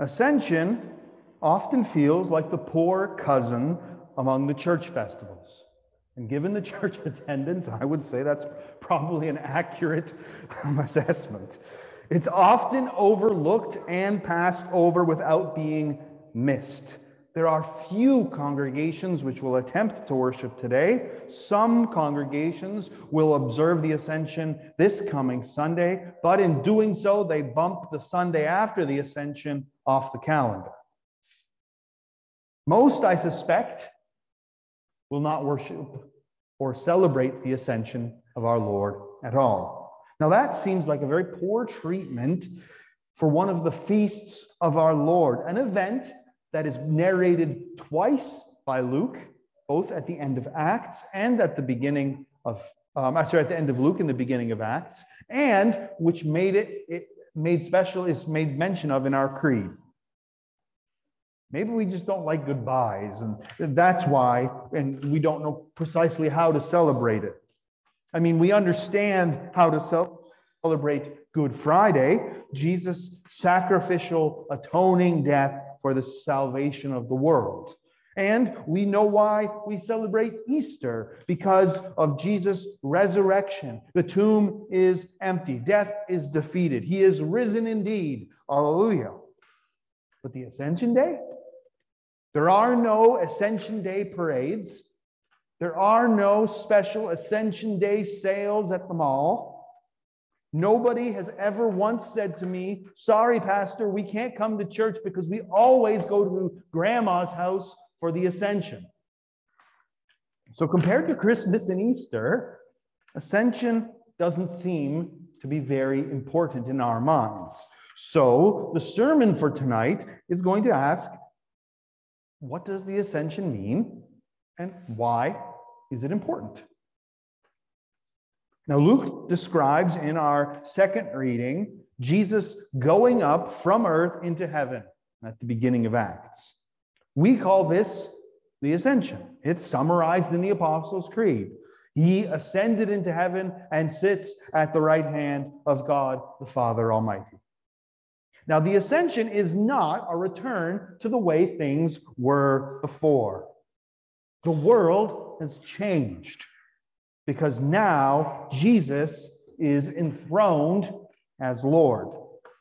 Ascension often feels like the poor cousin among the church festivals. And given the church attendance, I would say that's probably an accurate assessment. It's often overlooked and passed over without being missed. There are few congregations which will attempt to worship today. Some congregations will observe the Ascension this coming Sunday, but in doing so, they bump the Sunday after the Ascension off the calendar. Most, I suspect, will not worship or celebrate the ascension of our Lord at all. Now, that seems like a very poor treatment for one of the feasts of our Lord, an event that is narrated twice by Luke, both at the end of Acts and at the beginning of, um, sorry, at the end of Luke and the beginning of Acts, and which made it, it made special is made mention of in our creed. Maybe we just don't like goodbyes, and that's why, and we don't know precisely how to celebrate it. I mean, we understand how to celebrate Good Friday, Jesus' sacrificial atoning death for the salvation of the world. And we know why we celebrate Easter because of Jesus' resurrection. The tomb is empty, death is defeated. He is risen indeed. Hallelujah. But the Ascension Day, there are no Ascension Day parades. There are no special Ascension Day sales at the mall. Nobody has ever once said to me, Sorry, Pastor, we can't come to church because we always go to grandma's house for the Ascension. So, compared to Christmas and Easter, Ascension doesn't seem to be very important in our minds. So, the sermon for tonight is going to ask what does the ascension mean and why is it important? Now, Luke describes in our second reading Jesus going up from earth into heaven at the beginning of Acts. We call this the ascension. It's summarized in the Apostles' Creed. He ascended into heaven and sits at the right hand of God the Father Almighty. Now, the ascension is not a return to the way things were before. The world has changed because now Jesus is enthroned as Lord.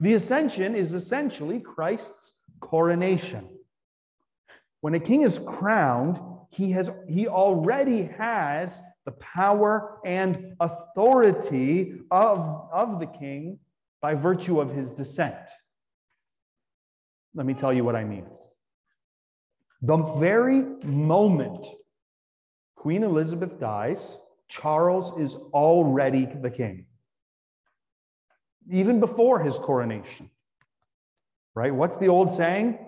The ascension is essentially Christ's coronation. When a king is crowned, he, has, he already has the power and authority of, of the king by virtue of his descent. Let me tell you what I mean. The very moment Queen Elizabeth dies, Charles is already the king, even before his coronation. Right? What's the old saying?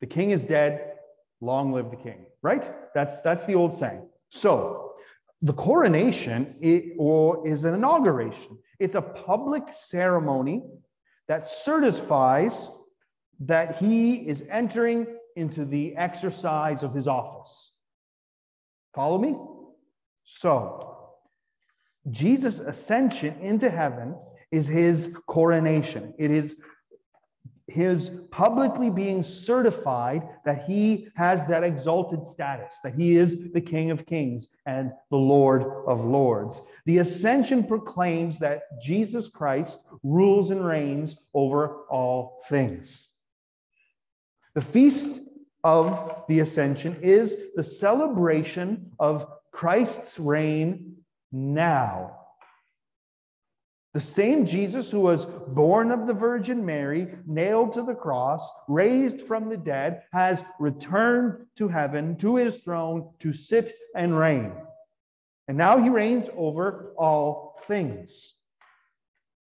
The king is dead, long live the king. Right? That's, that's the old saying. So, the coronation is an inauguration. It's a public ceremony that certifies that he is entering into the exercise of his office. Follow me? So, Jesus' ascension into heaven is his coronation. It is his publicly being certified that he has that exalted status, that he is the King of Kings and the Lord of Lords. The ascension proclaims that Jesus Christ rules and reigns over all things. The feast of the ascension is the celebration of Christ's reign now. The same Jesus who was born of the Virgin Mary, nailed to the cross, raised from the dead, has returned to heaven, to his throne, to sit and reign. And now he reigns over all things.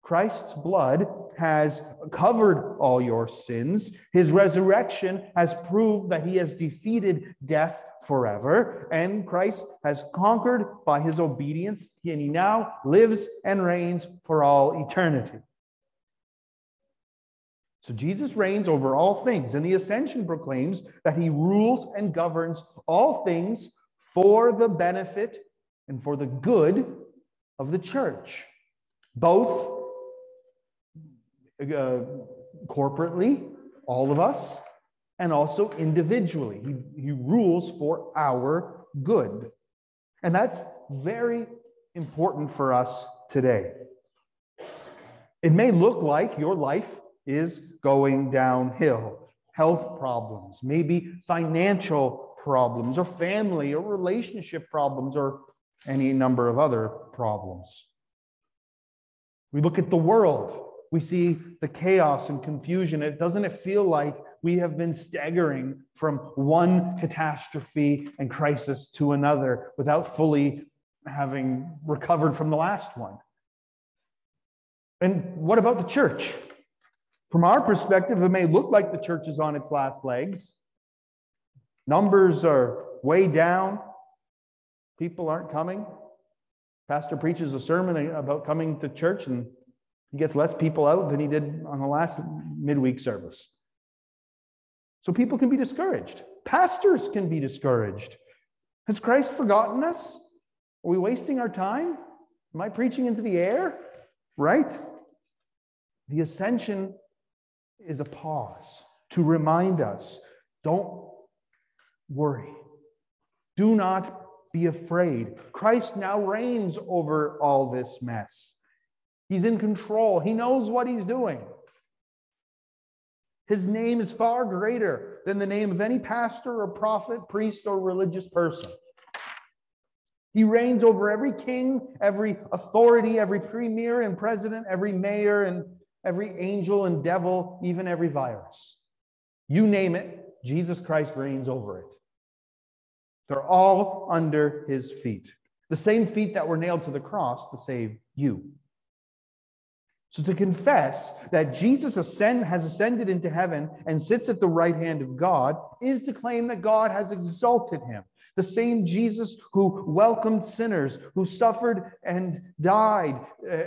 Christ's blood has covered all your sins. His resurrection has proved that he has defeated death forever. And Christ has conquered by his obedience, and he now lives and reigns for all eternity. So Jesus reigns over all things, and the ascension proclaims that he rules and governs all things for the benefit and for the good of the church, both uh, corporately, all of us, and also individually. He, he rules for our good. And that's very important for us today. It may look like your life is going downhill. Health problems, maybe financial problems, or family or relationship problems, or any number of other problems. We look at the world we see the chaos and confusion. It doesn't it feel like we have been staggering from one catastrophe and crisis to another without fully having recovered from the last one? And what about the church? From our perspective, it may look like the church is on its last legs. Numbers are way down. People aren't coming. Pastor preaches a sermon about coming to church, and he gets less people out than he did on the last midweek service. So people can be discouraged. Pastors can be discouraged. Has Christ forgotten us? Are we wasting our time? Am I preaching into the air? Right? The ascension is a pause to remind us don't worry. Do not be afraid. Christ now reigns over all this mess. He's in control. He knows what he's doing. His name is far greater than the name of any pastor or prophet, priest, or religious person. He reigns over every king, every authority, every premier and president, every mayor and every angel and devil, even every virus. You name it, Jesus Christ reigns over it. They're all under his feet. The same feet that were nailed to the cross to save you. So to confess that Jesus ascend, has ascended into heaven and sits at the right hand of God is to claim that God has exalted him. The same Jesus who welcomed sinners, who suffered and died uh,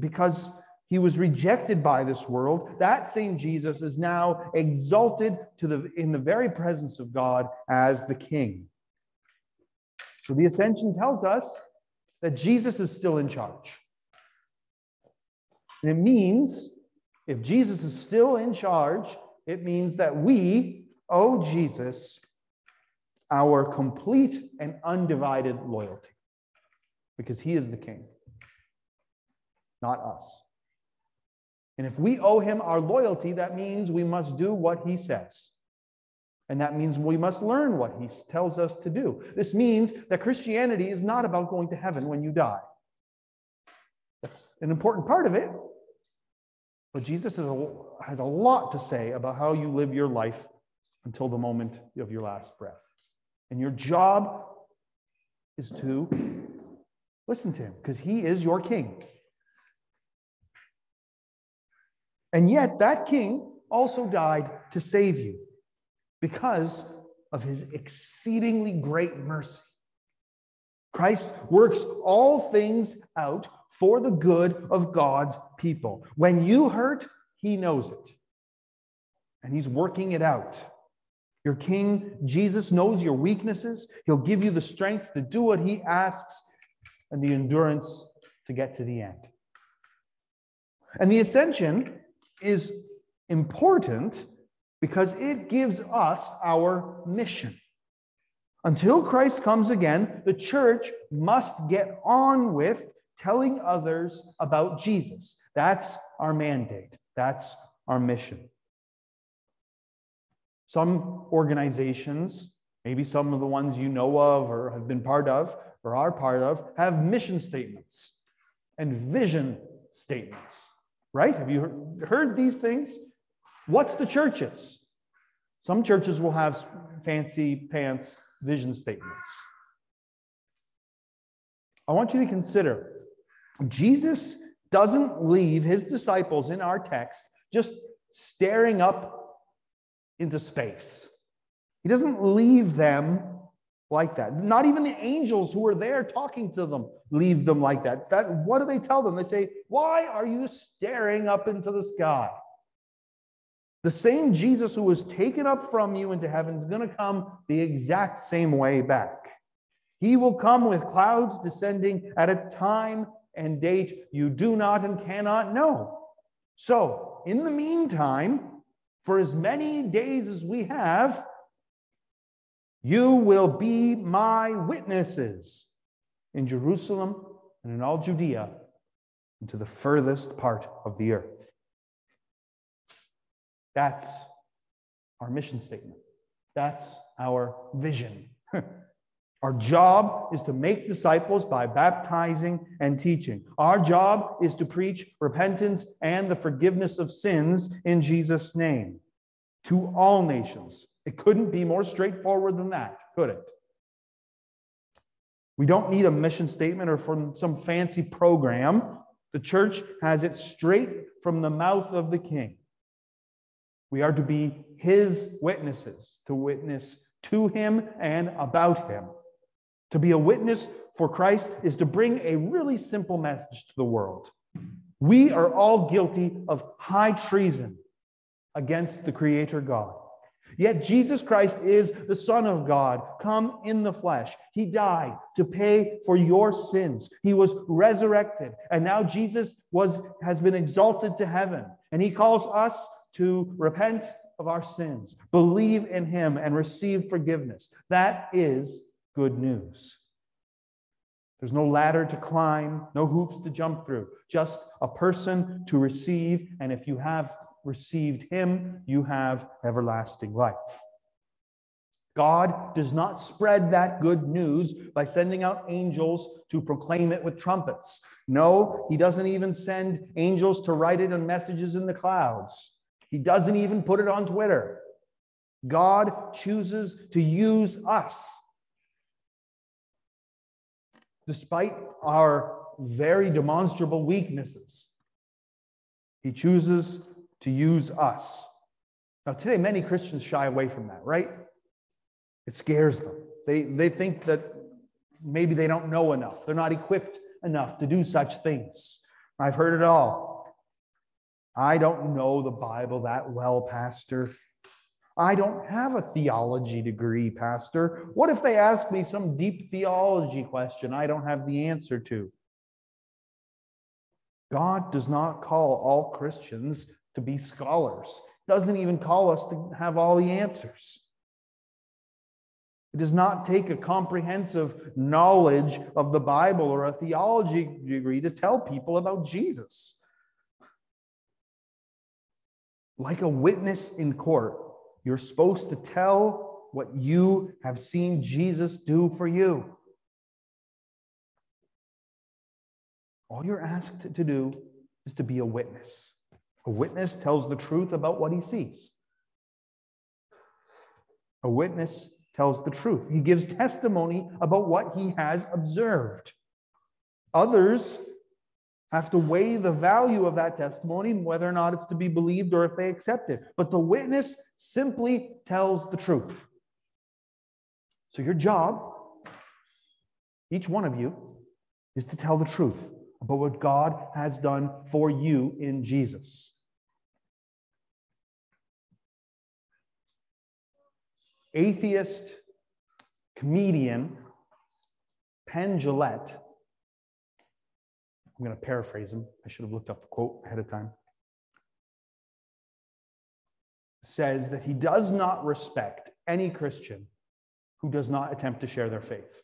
because he was rejected by this world, that same Jesus is now exalted to the, in the very presence of God as the king. So the ascension tells us that Jesus is still in charge. And it means if Jesus is still in charge, it means that we owe Jesus our complete and undivided loyalty because he is the king, not us. And if we owe him our loyalty, that means we must do what he says. And that means we must learn what he tells us to do. This means that Christianity is not about going to heaven when you die. That's an important part of it. But Jesus has a, has a lot to say about how you live your life until the moment of your last breath. And your job is to listen to him because he is your king. And yet, that king also died to save you because of his exceedingly great mercy. Christ works all things out for the good of God's people. When you hurt, he knows it. And he's working it out. Your King Jesus knows your weaknesses. He'll give you the strength to do what he asks and the endurance to get to the end. And the ascension is important because it gives us our mission. Until Christ comes again, the church must get on with telling others about Jesus. That's our mandate, that's our mission. Some organizations, maybe some of the ones you know of or have been part of or are part of, have mission statements and vision statements, right? Have you heard these things? What's the churches? Some churches will have fancy pants vision statements. I want you to consider Jesus doesn't leave his disciples in our text just staring up into space. He doesn't leave them like that. Not even the angels who are there talking to them leave them like that. that. What do they tell them? They say, Why are you staring up into the sky? The same Jesus who was taken up from you into heaven is going to come the exact same way back. He will come with clouds descending at a time and date you do not and cannot know. So, in the meantime, for as many days as we have, you will be my witnesses in Jerusalem and in all Judea and to the furthest part of the earth. That's our mission statement. That's our vision. Our job is to make disciples by baptizing and teaching. Our job is to preach repentance and the forgiveness of sins in Jesus' name to all nations. It couldn't be more straightforward than that, could it? We don't need a mission statement or from some fancy program. The church has it straight from the mouth of the king. We are to be his witnesses, to witness to him and about him. To be a witness for Christ is to bring a really simple message to the world. We are all guilty of high treason against the Creator God. Yet Jesus Christ is the Son of God, come in the flesh. He died to pay for your sins. He was resurrected, and now Jesus was has been exalted to heaven, and he calls us to repent of our sins, believe in him and receive forgiveness. That is good news. There's no ladder to climb, no hoops to jump through, just a person to receive. And if you have received him, you have everlasting life. God does not spread that good news by sending out angels to proclaim it with trumpets. No, he doesn't even send angels to write it on messages in the clouds. He doesn't even put it on Twitter. God chooses to use us despite our very demonstrable weaknesses. He chooses to use us. Now, today, many Christians shy away from that, right? It scares them. They, they think that maybe they don't know enough, they're not equipped enough to do such things. I've heard it all. I don't know the Bible that well, Pastor. I don't have a theology degree, Pastor. What if they ask me some deep theology question I don't have the answer to? God does not call all Christians to be scholars, doesn't even call us to have all the answers. It does not take a comprehensive knowledge of the Bible or a theology degree to tell people about Jesus. Like a witness in court, you're supposed to tell what you have seen Jesus do for you. All you're asked to do is to be a witness. A witness tells the truth about what he sees. A witness tells the truth. He gives testimony about what he has observed. Others have to weigh the value of that testimony, whether or not it's to be believed or if they accept it. But the witness simply tells the truth. So, your job, each one of you, is to tell the truth about what God has done for you in Jesus. Atheist comedian Penn Jillette I'm going to paraphrase him. I should have looked up the quote ahead of time. Says that he does not respect any Christian who does not attempt to share their faith.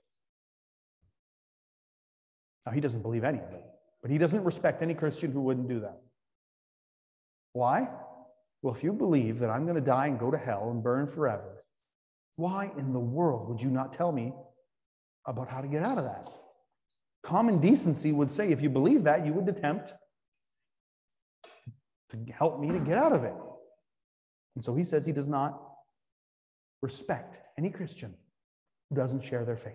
Now, he doesn't believe any of it, but he doesn't respect any Christian who wouldn't do that. Why? Well, if you believe that I'm going to die and go to hell and burn forever, why in the world would you not tell me about how to get out of that? Common decency would say if you believe that, you would attempt to help me to get out of it. And so he says he does not respect any Christian who doesn't share their faith.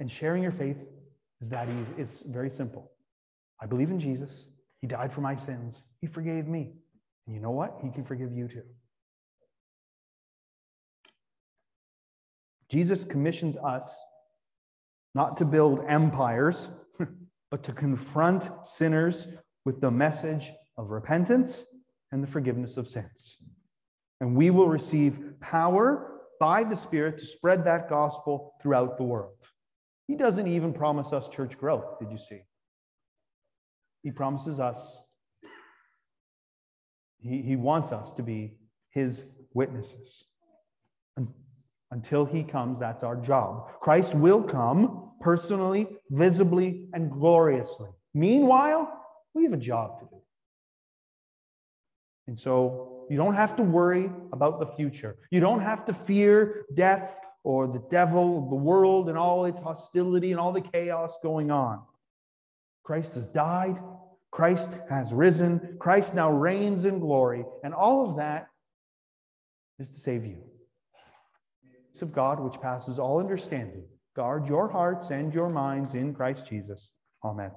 And sharing your faith is that easy. It's very simple. I believe in Jesus. He died for my sins. He forgave me. And you know what? He can forgive you too. Jesus commissions us not to build empires, but to confront sinners with the message of repentance and the forgiveness of sins. And we will receive power by the Spirit to spread that gospel throughout the world. He doesn't even promise us church growth, did you see? He promises us, he, he wants us to be his witnesses. And until he comes, that's our job. Christ will come personally, visibly, and gloriously. Meanwhile, we have a job to do. And so you don't have to worry about the future. You don't have to fear death or the devil, the world, and all its hostility and all the chaos going on. Christ has died. Christ has risen. Christ now reigns in glory. And all of that is to save you. Of God, which passes all understanding, guard your hearts and your minds in Christ Jesus. Amen.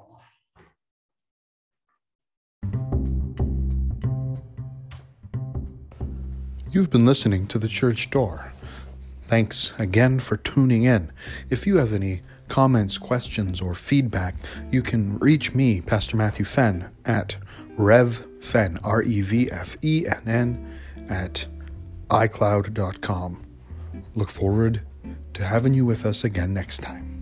You've been listening to The Church Door. Thanks again for tuning in. If you have any comments, questions, or feedback, you can reach me, Pastor Matthew Fenn, at revfenn, R E V F E N N, at iCloud.com. Look forward to having you with us again next time.